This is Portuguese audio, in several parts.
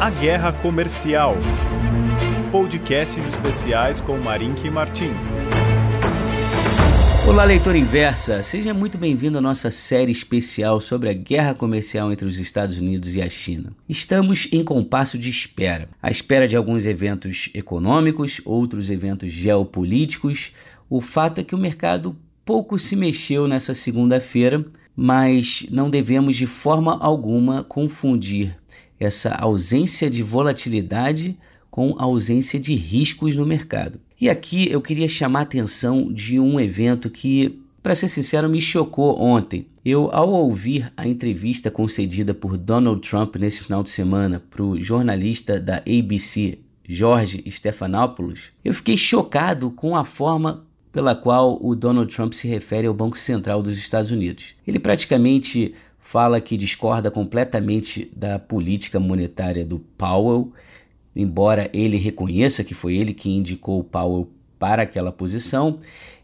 A Guerra Comercial. Podcasts especiais com Marink Martins. Olá, leitor inversa! Seja muito bem-vindo à nossa série especial sobre a guerra comercial entre os Estados Unidos e a China. Estamos em compasso de espera à espera de alguns eventos econômicos, outros eventos geopolíticos. O fato é que o mercado pouco se mexeu nessa segunda-feira, mas não devemos de forma alguma confundir essa ausência de volatilidade com ausência de riscos no mercado. E aqui eu queria chamar a atenção de um evento que, para ser sincero, me chocou ontem. Eu, ao ouvir a entrevista concedida por Donald Trump nesse final de semana para o jornalista da ABC, George Stephanopoulos, eu fiquei chocado com a forma pela qual o Donald Trump se refere ao Banco Central dos Estados Unidos. Ele praticamente fala que discorda completamente da política monetária do Powell embora ele reconheça que foi ele que indicou o Powell para aquela posição,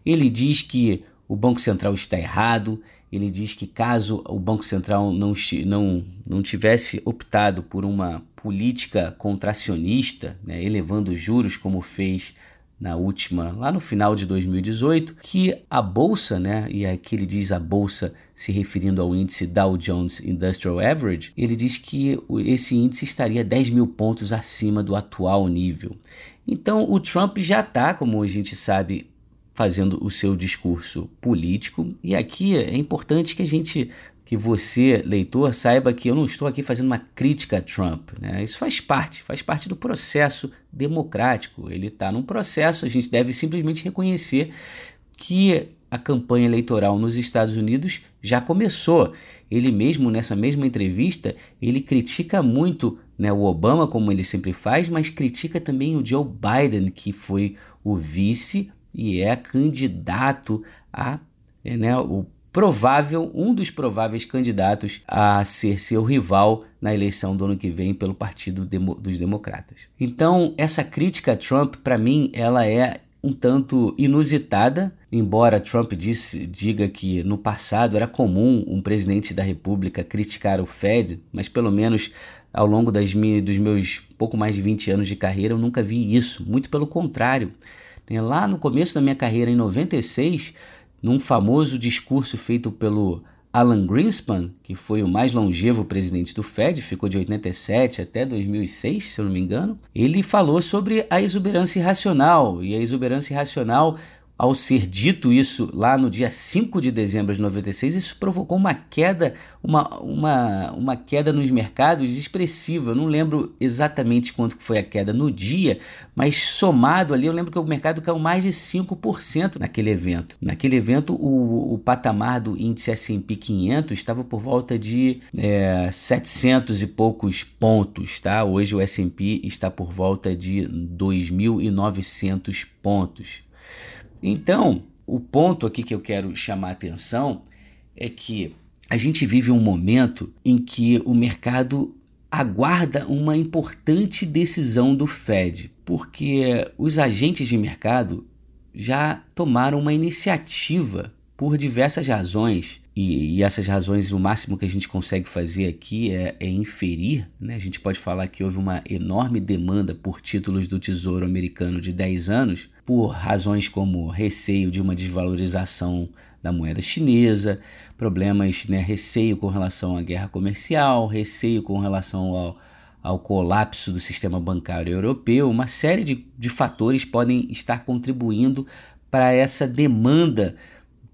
ele diz que o Banco Central está errado, ele diz que caso o Banco Central não, não, não tivesse optado por uma política contracionista, né, elevando os juros como fez na última, lá no final de 2018, que a bolsa, né, e aqui ele diz a bolsa se referindo ao índice Dow Jones Industrial Average, ele diz que esse índice estaria 10 mil pontos acima do atual nível. Então o Trump já está, como a gente sabe, fazendo o seu discurso político, e aqui é importante que a gente que você, leitor, saiba que eu não estou aqui fazendo uma crítica a Trump. Né? Isso faz parte, faz parte do processo democrático. Ele está num processo, a gente deve simplesmente reconhecer que a campanha eleitoral nos Estados Unidos já começou. Ele mesmo, nessa mesma entrevista, ele critica muito né, o Obama, como ele sempre faz, mas critica também o Joe Biden, que foi o vice e é candidato a né, o provável, um dos prováveis candidatos a ser seu rival na eleição do ano que vem pelo Partido Demo dos Democratas. Então, essa crítica a Trump, para mim, ela é um tanto inusitada, embora Trump disse, diga que no passado era comum um presidente da República criticar o Fed, mas pelo menos ao longo das dos meus pouco mais de 20 anos de carreira eu nunca vi isso, muito pelo contrário. Lá no começo da minha carreira, em 96, num famoso discurso feito pelo Alan Greenspan, que foi o mais longevo presidente do Fed, ficou de 87 até 2006, se eu não me engano, ele falou sobre a exuberância irracional. E a exuberância irracional ao ser dito isso lá no dia 5 de dezembro de 96, isso provocou uma queda, uma, uma, uma queda nos mercados expressiva. Eu não lembro exatamente quanto foi a queda no dia, mas somado ali, eu lembro que o mercado caiu mais de 5% naquele evento. Naquele evento, o, o patamar do índice S&P 500 estava por volta de é, 700 e poucos pontos, tá? Hoje o S&P está por volta de 2.900 pontos. Então, o ponto aqui que eu quero chamar a atenção é que a gente vive um momento em que o mercado aguarda uma importante decisão do Fed, porque os agentes de mercado já tomaram uma iniciativa por diversas razões, e, e, essas razões, o máximo que a gente consegue fazer aqui é, é, inferir. Né? A gente pode falar que houve uma enorme demanda por títulos do Tesouro Americano de 10 anos, por razões como receio de uma desvalorização da moeda chinesa, problemas, né, receio com relação à guerra comercial, receio com relação ao, ao colapso do sistema bancário europeu. Uma série de, de fatores podem estar contribuindo para essa demanda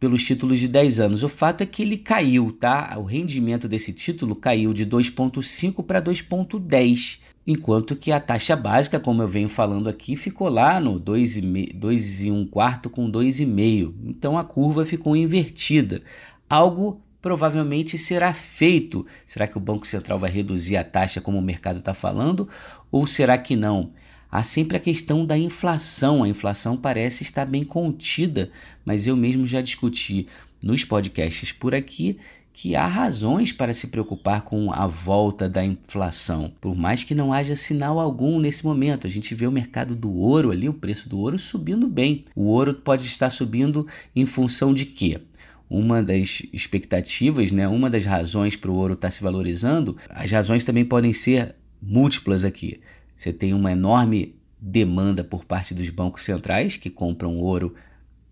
pelos títulos de 10 anos. O fato é que ele caiu, tá? O rendimento desse título caiu de 2,5 para 2,10, enquanto que a taxa básica, como eu venho falando aqui, ficou lá no 2,1 quarto com 2,5. Então a curva ficou invertida. Algo provavelmente será feito. Será que o Banco Central vai reduzir a taxa como o mercado está falando? Ou será que não? Há sempre a questão da inflação. A inflação parece estar bem contida, mas eu mesmo já discuti nos podcasts por aqui que há razões para se preocupar com a volta da inflação, por mais que não haja sinal algum nesse momento. A gente vê o mercado do ouro ali, o preço do ouro subindo bem. O ouro pode estar subindo em função de quê? Uma das expectativas, né, uma das razões para o ouro estar se valorizando, as razões também podem ser múltiplas aqui. Você tem uma enorme demanda por parte dos bancos centrais que compram ouro,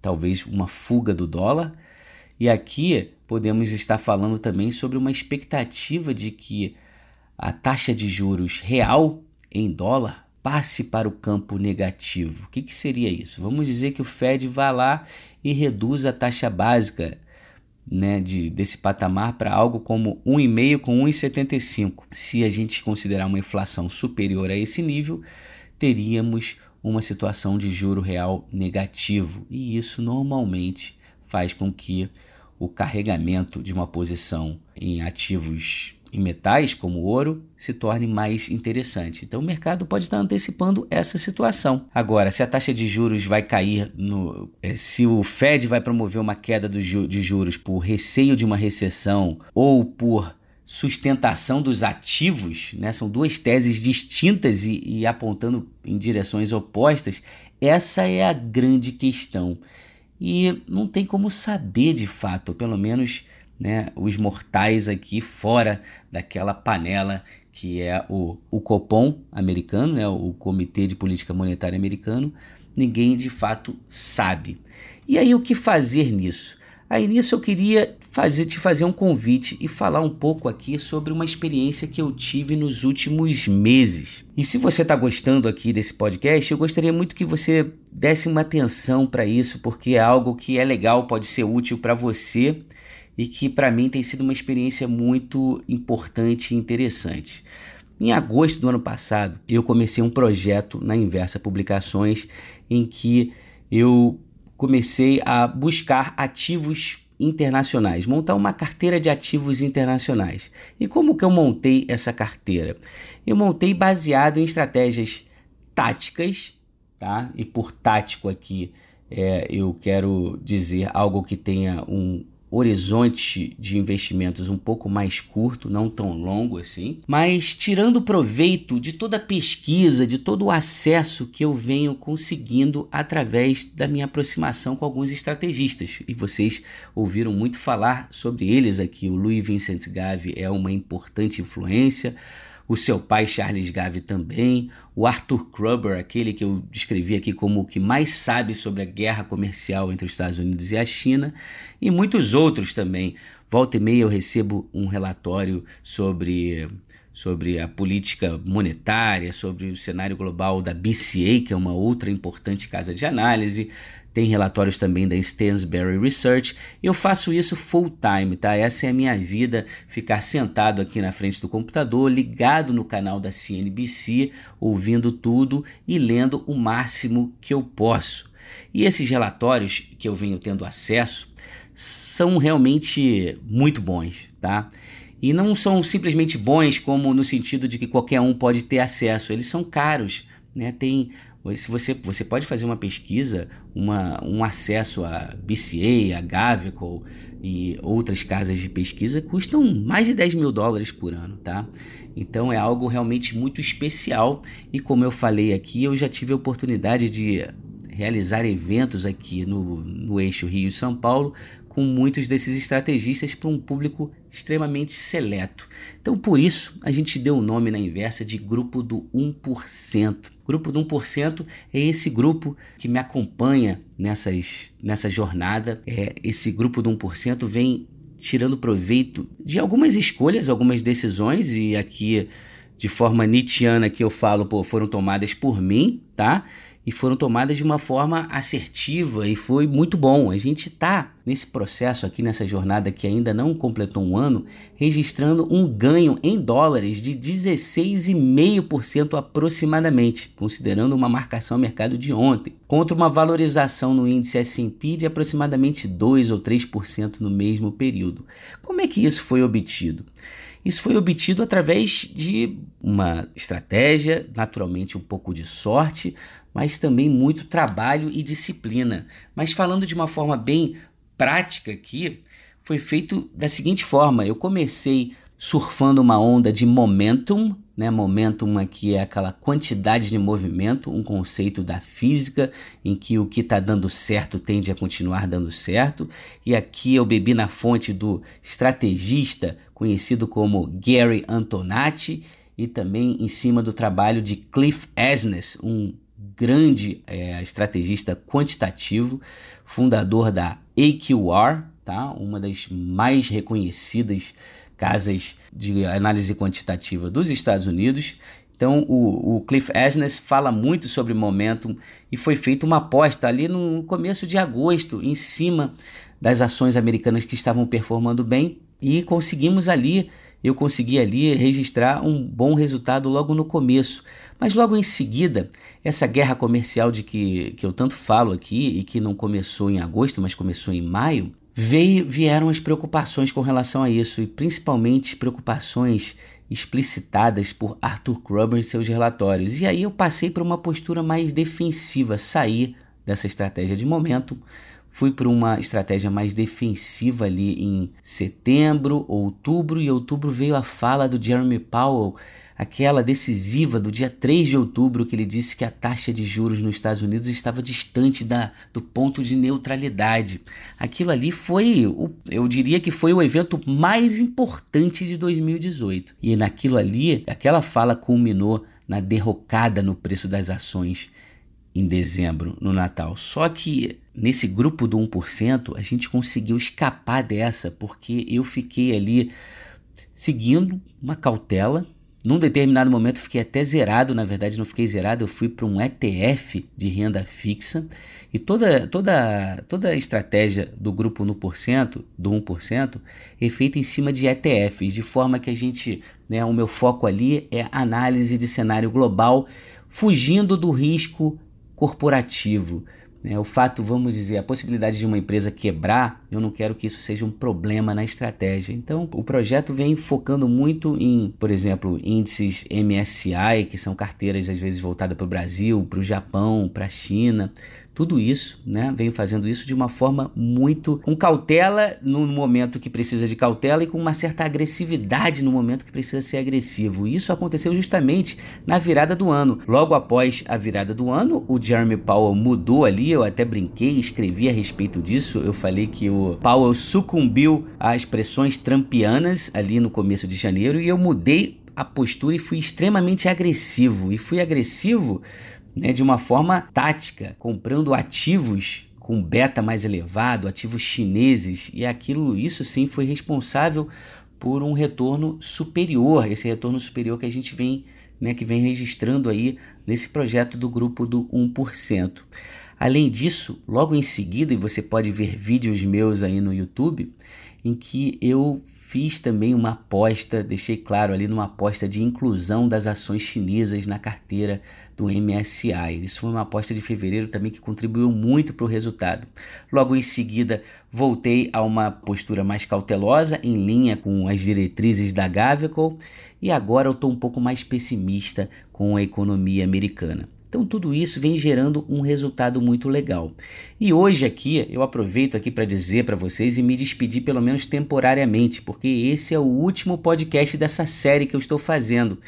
talvez uma fuga do dólar. E aqui podemos estar falando também sobre uma expectativa de que a taxa de juros real em dólar passe para o campo negativo. O que, que seria isso? Vamos dizer que o Fed vá lá e reduz a taxa básica né, de, desse patamar para algo como 1,5 com 1,75. Se a gente considerar uma inflação superior a esse nível, teríamos uma situação de juro real negativo, e isso normalmente faz com que o carregamento de uma posição em ativos em metais como ouro se torne mais interessante. Então o mercado pode estar antecipando essa situação. Agora, se a taxa de juros vai cair no, eh, se o Fed vai promover uma queda de juros por receio de uma recessão ou por sustentação dos ativos, né? são duas teses distintas e, e apontando em direções opostas. Essa é a grande questão. E não tem como saber de fato, pelo menos né, os mortais aqui fora daquela panela que é o, o Copom americano, né, o Comitê de Política Monetária americano, ninguém de fato sabe. E aí o que fazer nisso? Aí nisso eu queria fazer, te fazer um convite e falar um pouco aqui sobre uma experiência que eu tive nos últimos meses. E se você está gostando aqui desse podcast, eu gostaria muito que você desse uma atenção para isso, porque é algo que é legal, pode ser útil para você e que para mim tem sido uma experiência muito importante e interessante. Em agosto do ano passado, eu comecei um projeto na Inversa Publicações em que eu comecei a buscar ativos internacionais, montar uma carteira de ativos internacionais. E como que eu montei essa carteira? Eu montei baseado em estratégias táticas, tá? E por tático aqui é, eu quero dizer algo que tenha um horizonte de investimentos um pouco mais curto, não tão longo assim, mas tirando proveito de toda a pesquisa, de todo o acesso que eu venho conseguindo através da minha aproximação com alguns estrategistas. E vocês ouviram muito falar sobre eles aqui. O Louis Vincent Gave é uma importante influência o seu pai Charles Gave também, o Arthur Kruber, aquele que eu descrevi aqui como o que mais sabe sobre a guerra comercial entre os Estados Unidos e a China, e muitos outros também. Volta e meia eu recebo um relatório sobre sobre a política monetária, sobre o cenário global da BCA, que é uma outra importante casa de análise, tem relatórios também da Stansberry Research. Eu faço isso full time, tá? Essa é a minha vida, ficar sentado aqui na frente do computador, ligado no canal da CNBC, ouvindo tudo e lendo o máximo que eu posso. E esses relatórios que eu venho tendo acesso são realmente muito bons, tá? E não são simplesmente bons como no sentido de que qualquer um pode ter acesso, eles são caros, né? Tem se você, você pode fazer uma pesquisa, uma, um acesso a BCA, a Gavico e outras casas de pesquisa custam mais de 10 mil dólares por ano, tá? Então é algo realmente muito especial e como eu falei aqui, eu já tive a oportunidade de realizar eventos aqui no, no eixo Rio-São Paulo com muitos desses estrategistas para um público extremamente seleto. Então, por isso, a gente deu o nome na inversa de Grupo do 1%. Grupo do 1% é esse grupo que me acompanha nessas, nessa jornada. É, esse grupo do 1% vem tirando proveito de algumas escolhas, algumas decisões, e aqui de forma nietzschiana que eu falo, pô, foram tomadas por mim, tá? E foram tomadas de uma forma assertiva e foi muito bom. A gente está nesse processo aqui, nessa jornada que ainda não completou um ano, registrando um ganho em dólares de 16,5% aproximadamente, considerando uma marcação ao mercado de ontem, contra uma valorização no índice S&P de aproximadamente 2 ou 3% no mesmo período. Como é que isso foi obtido? Isso foi obtido através de uma estratégia, naturalmente um pouco de sorte, mas também muito trabalho e disciplina. Mas falando de uma forma bem prática aqui, foi feito da seguinte forma: eu comecei surfando uma onda de momentum, né? Momentum aqui é aquela quantidade de movimento, um conceito da física em que o que está dando certo tende a continuar dando certo. E aqui eu bebi na fonte do estrategista conhecido como Gary Antonati e também em cima do trabalho de Cliff Asness, um grande é, estrategista quantitativo, fundador da AQR, tá? uma das mais reconhecidas casas de análise quantitativa dos Estados Unidos. Então, o, o Cliff Asness fala muito sobre momentum e foi feita uma aposta ali no começo de agosto em cima das ações americanas que estavam performando bem e conseguimos ali eu consegui ali registrar um bom resultado logo no começo. Mas logo em seguida, essa guerra comercial de que, que eu tanto falo aqui e que não começou em agosto, mas começou em maio, veio, vieram as preocupações com relação a isso, e principalmente preocupações explicitadas por Arthur Kruber em seus relatórios. E aí eu passei para uma postura mais defensiva, sair dessa estratégia de momento Fui para uma estratégia mais defensiva ali em setembro, outubro, e outubro veio a fala do Jeremy Powell, aquela decisiva do dia 3 de outubro, que ele disse que a taxa de juros nos Estados Unidos estava distante da, do ponto de neutralidade. Aquilo ali foi, o, eu diria que foi o evento mais importante de 2018. E naquilo ali, aquela fala culminou na derrocada no preço das ações em dezembro, no Natal. Só que nesse grupo do 1%, a gente conseguiu escapar dessa, porque eu fiquei ali seguindo uma cautela. Num determinado momento fiquei até zerado, na verdade não fiquei zerado, eu fui para um ETF de renda fixa e toda, toda, toda a estratégia do grupo no porcento, do 1%, é feita em cima de ETFs, de forma que a gente, né, o meu foco ali é análise de cenário global, fugindo do risco corporativo. É, o fato, vamos dizer, a possibilidade de uma empresa quebrar, eu não quero que isso seja um problema na estratégia. Então, o projeto vem focando muito em, por exemplo, índices MSCI, que são carteiras às vezes voltadas para o Brasil, para o Japão, para a China, tudo isso, né? Venho fazendo isso de uma forma muito com cautela no momento que precisa de cautela e com uma certa agressividade no momento que precisa ser agressivo. Isso aconteceu justamente na virada do ano. Logo após a virada do ano, o Jeremy Powell mudou ali, eu até brinquei, escrevi a respeito disso. Eu falei que o Powell sucumbiu a expressões trampianas ali no começo de janeiro e eu mudei a postura e fui extremamente agressivo. E fui agressivo né, de uma forma tática, comprando ativos com beta mais elevado, ativos chineses, e aquilo, isso sim foi responsável por um retorno superior, esse retorno superior que a gente vem, né, que vem registrando aí nesse projeto do grupo do 1%. Além disso, logo em seguida, e você pode ver vídeos meus aí no YouTube, em que eu fiz também uma aposta, deixei claro ali numa aposta de inclusão das ações chinesas na carteira do MSI. Isso foi uma aposta de fevereiro também que contribuiu muito para o resultado. Logo em seguida, voltei a uma postura mais cautelosa, em linha com as diretrizes da Gavico, e agora eu estou um pouco mais pessimista com a economia americana. Então tudo isso vem gerando um resultado muito legal. E hoje aqui eu aproveito aqui para dizer para vocês e me despedir pelo menos temporariamente, porque esse é o último podcast dessa série que eu estou fazendo.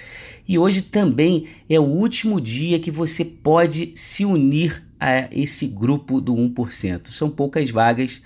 E hoje também é o último dia que você pode se unir a esse grupo do 1%. São poucas vagas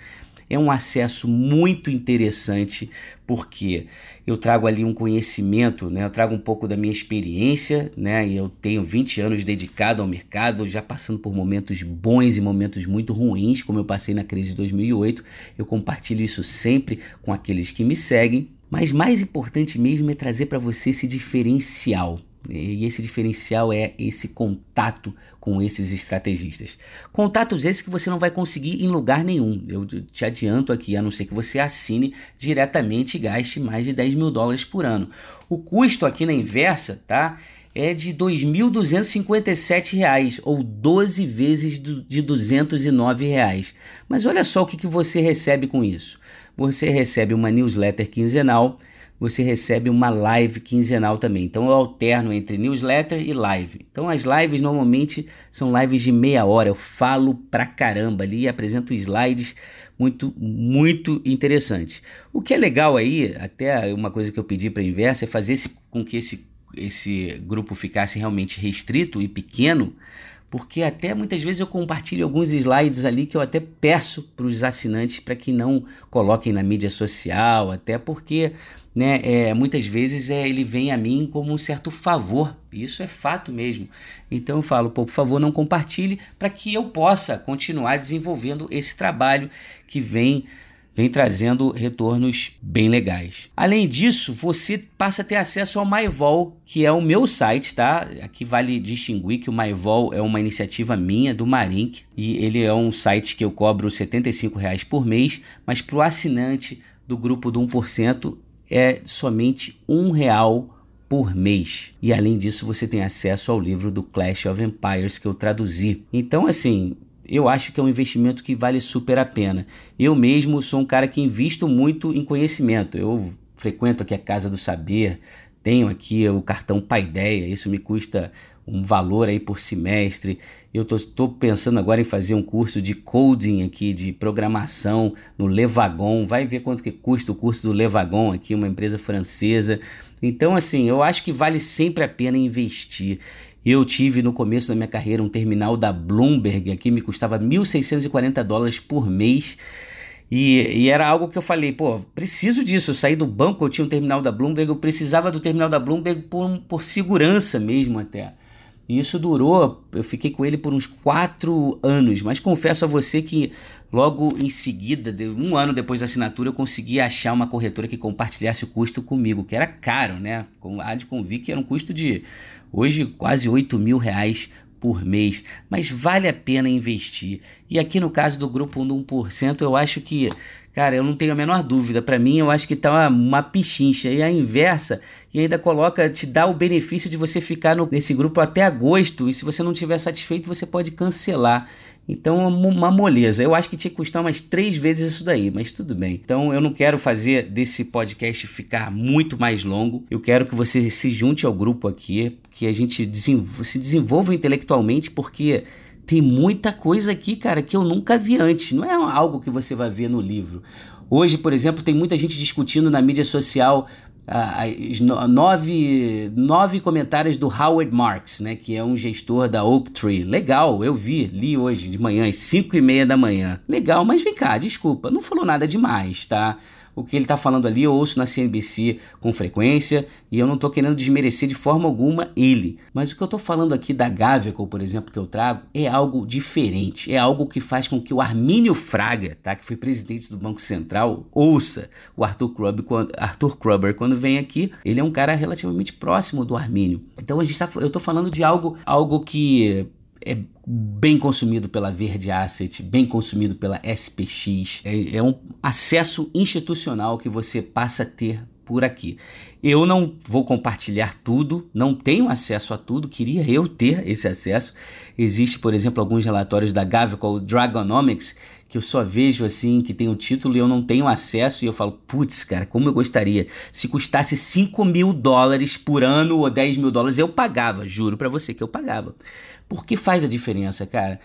é um acesso muito interessante porque eu trago ali um conhecimento, né? Eu trago um pouco da minha experiência, né? E eu tenho 20 anos dedicado ao mercado, já passando por momentos bons e momentos muito ruins, como eu passei na crise de 2008. Eu compartilho isso sempre com aqueles que me seguem, mas mais importante mesmo é trazer para você esse diferencial, e esse diferencial é esse contato com esses estrategistas. Contatos esses que você não vai conseguir em lugar nenhum. Eu te adianto aqui, a não ser que você assine diretamente e gaste mais de 10 mil dólares por ano. O custo aqui na inversa, tá? É de R$ 2.257, ou 12 vezes de 209 reais. Mas olha só o que, que você recebe com isso. Você recebe uma newsletter quinzenal você recebe uma live quinzenal também. Então eu alterno entre newsletter e live. Então as lives normalmente são lives de meia hora. Eu falo pra caramba ali e apresento slides muito, muito interessantes. O que é legal aí, até uma coisa que eu pedi para inversa, é fazer esse, com que esse esse grupo ficasse realmente restrito e pequeno, porque até muitas vezes eu compartilho alguns slides ali que eu até peço para os assinantes para que não coloquem na mídia social, até porque né, é, muitas vezes é, ele vem a mim como um certo favor, isso é fato mesmo. Então eu falo, por favor, não compartilhe para que eu possa continuar desenvolvendo esse trabalho que vem vem trazendo retornos bem legais. Além disso, você passa a ter acesso ao MyVol, que é o meu site, tá? Aqui vale distinguir que o MyVol é uma iniciativa minha do Marink e ele é um site que eu cobro 75 reais por mês, mas para o assinante do grupo do 1% é somente um real por mês. E além disso, você tem acesso ao livro do Clash of Empires que eu traduzi. Então, assim, eu acho que é um investimento que vale super a pena. Eu mesmo sou um cara que invisto muito em conhecimento. Eu frequento aqui a Casa do Saber, tenho aqui o cartão Paideia, isso me custa um valor aí por semestre. Eu estou pensando agora em fazer um curso de coding aqui, de programação no Levagon. Vai ver quanto que custa o curso do Levagon aqui, uma empresa francesa. Então, assim, eu acho que vale sempre a pena investir. Eu tive no começo da minha carreira um terminal da Bloomberg aqui, me custava 1.640 dólares por mês. E, e, era algo que eu falei, pô, preciso disso. Eu saí do banco, eu tinha um terminal da Bloomberg, eu precisava do terminal da Bloomberg por, por segurança mesmo até. E isso durou, eu fiquei com ele por uns quatro anos, mas confesso a você que logo em seguida, um ano depois da assinatura, eu consegui achar uma corretora que compartilhasse o custo comigo, que era caro, né? A de Convic era um custo de Hoje, quase 8 mil reais por mês, mas vale a pena investir. E aqui no caso do grupo 1%, eu acho que, cara, eu não tenho a menor dúvida. Para mim, eu acho que tá uma, uma pichincha. E a inversa, e ainda coloca, te dá o benefício de você ficar no, nesse grupo até agosto. E se você não estiver satisfeito, você pode cancelar. Então, uma moleza. Eu acho que tinha que custar umas três vezes isso daí, mas tudo bem. Então, eu não quero fazer desse podcast ficar muito mais longo. Eu quero que você se junte ao grupo aqui, que a gente se desenvolva intelectualmente, porque tem muita coisa aqui, cara, que eu nunca vi antes. Não é algo que você vai ver no livro. Hoje, por exemplo, tem muita gente discutindo na mídia social as nove, nove comentários do Howard Marks, né, que é um gestor da Oak Tree. Legal, eu vi, li hoje de manhã, às 5 e meia da manhã. Legal, mas vem cá, desculpa, não falou nada demais, tá? O que ele está falando ali eu ouço na CNBC com frequência e eu não estou querendo desmerecer de forma alguma ele. Mas o que eu estou falando aqui da Gaveco, por exemplo, que eu trago, é algo diferente. É algo que faz com que o Armínio Fraga, tá, que foi presidente do Banco Central, ouça o Arthur Kruber quando, Arthur Kruber quando vem aqui. Ele é um cara relativamente próximo do Armínio. Então a gente tá, eu estou falando de algo, algo que é bem consumido pela Verde Asset, bem consumido pela SPX. É, é um acesso institucional que você passa a ter por aqui. Eu não vou compartilhar tudo, não tenho acesso a tudo, queria eu ter esse acesso. Existe, por exemplo, alguns relatórios da Gavical Dragonomics que eu só vejo assim, que tem o título e eu não tenho acesso, e eu falo, putz, cara, como eu gostaria. Se custasse 5 mil dólares por ano ou 10 mil dólares, eu pagava, juro para você que eu pagava. Porque faz a diferença, cara.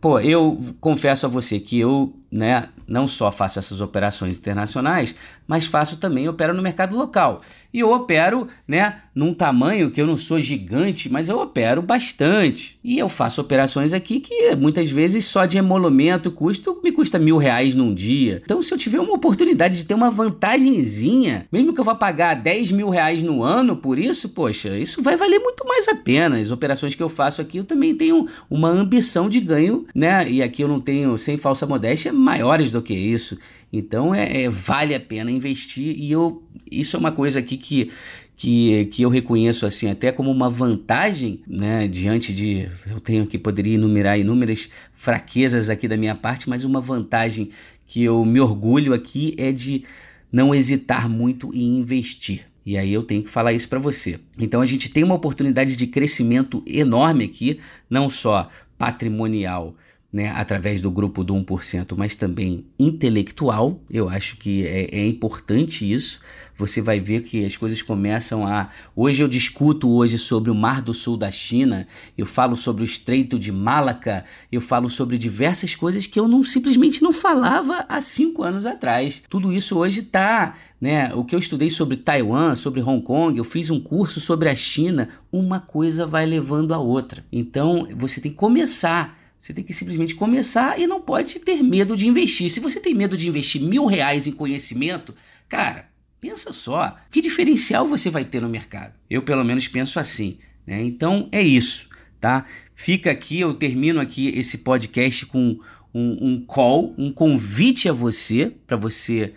Pô, eu confesso a você que eu, né, não só faço essas operações internacionais, mas faço também, opero no mercado local. E eu opero, né, num tamanho que eu não sou gigante, mas eu opero bastante. E eu faço operações aqui que muitas vezes só de emolumento custo me custa mil reais num dia. Então, se eu tiver uma oportunidade de ter uma vantagemzinha, mesmo que eu vá pagar 10 mil reais no ano por isso, poxa, isso vai valer muito mais a pena. As operações que eu faço aqui, eu também tenho uma ambição de ganho, né? E aqui eu não tenho, sem falsa modéstia, maiores do que isso. Então é, é, vale a pena investir e eu isso é uma coisa aqui que, que, que eu reconheço assim até como uma vantagem, né, diante de eu tenho que poderia enumerar inúmeras fraquezas aqui da minha parte, mas uma vantagem que eu me orgulho aqui é de não hesitar muito em investir. E aí eu tenho que falar isso para você. Então a gente tem uma oportunidade de crescimento enorme aqui, não só patrimonial, né, através do grupo do 1%, mas também intelectual. Eu acho que é, é, importante isso. Você vai ver que as coisas começam a. Hoje eu discuto hoje sobre o Mar do Sul da China, eu falo sobre o Estreito de Malaca, eu falo sobre diversas coisas que eu não simplesmente não falava há cinco anos atrás. Tudo isso hoje está né? O que eu estudei sobre Taiwan, sobre Hong Kong, eu fiz um curso sobre a China, uma coisa vai levando a outra. Então você tem que começar você tem que simplesmente começar e não pode ter medo de investir. Se você tem medo de investir mil reais em conhecimento, cara, pensa só, que diferencial você vai ter no mercado? Eu pelo menos penso assim. Né? Então é isso, tá? Fica aqui, eu termino aqui esse podcast com um, um call, um convite a você para você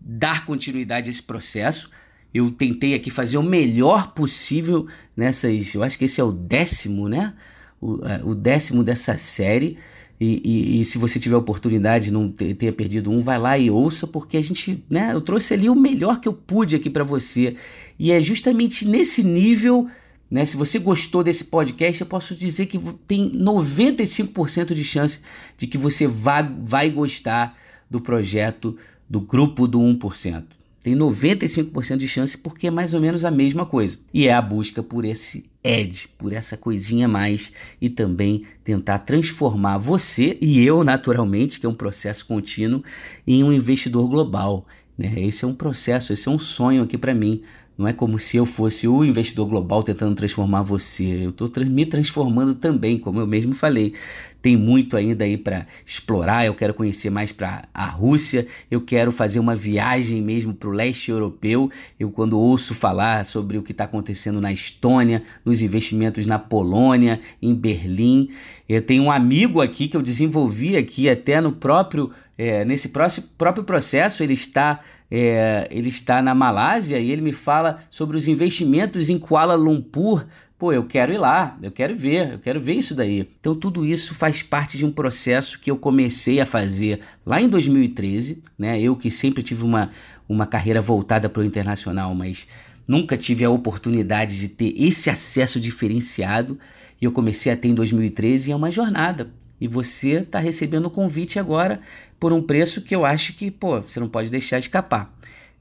dar continuidade a esse processo. Eu tentei aqui fazer o melhor possível nessas. Eu acho que esse é o décimo, né? O, é, o décimo dessa série. E, e, e, se você tiver oportunidade, não tenha perdido um, vai lá e ouça, porque a gente, né, eu trouxe ali o melhor que eu pude aqui para você. E é justamente nesse nível, né, se você gostou desse podcast, eu posso dizer que tem 95% de chance de que você vá, vai gostar do projeto do grupo do 1% tem 95% de chance porque é mais ou menos a mesma coisa. E é a busca por esse edge, por essa coisinha mais e também tentar transformar você e eu, naturalmente, que é um processo contínuo, em um investidor global. Né? Esse é um processo, esse é um sonho aqui para mim. Não é como se eu fosse o investidor global tentando transformar você. Eu estou me transformando também, como eu mesmo falei. Tem muito ainda aí para explorar. Eu quero conhecer mais para a Rússia. Eu quero fazer uma viagem mesmo para o leste europeu. Eu, quando ouço falar sobre o que está acontecendo na Estônia, nos investimentos na Polônia, em Berlim, eu tenho um amigo aqui que eu desenvolvi aqui até no próprio é, nesse próximo, próprio processo, ele está, é, ele está na Malásia e ele me fala sobre os investimentos em Kuala Lumpur. Pô, eu quero ir lá, eu quero ver, eu quero ver isso daí. Então, tudo isso faz parte de um processo que eu comecei a fazer lá em 2013, né? Eu que sempre tive uma, uma carreira voltada para o internacional, mas nunca tive a oportunidade de ter esse acesso diferenciado. E eu comecei a ter em 2013 e é uma jornada. E você está recebendo o convite agora por um preço que eu acho que, pô, você não pode deixar de escapar.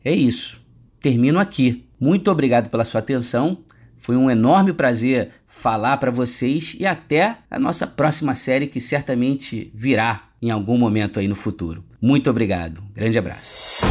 É isso. Termino aqui. Muito obrigado pela sua atenção. Foi um enorme prazer falar para vocês e até a nossa próxima série que certamente virá em algum momento aí no futuro. Muito obrigado. Grande abraço.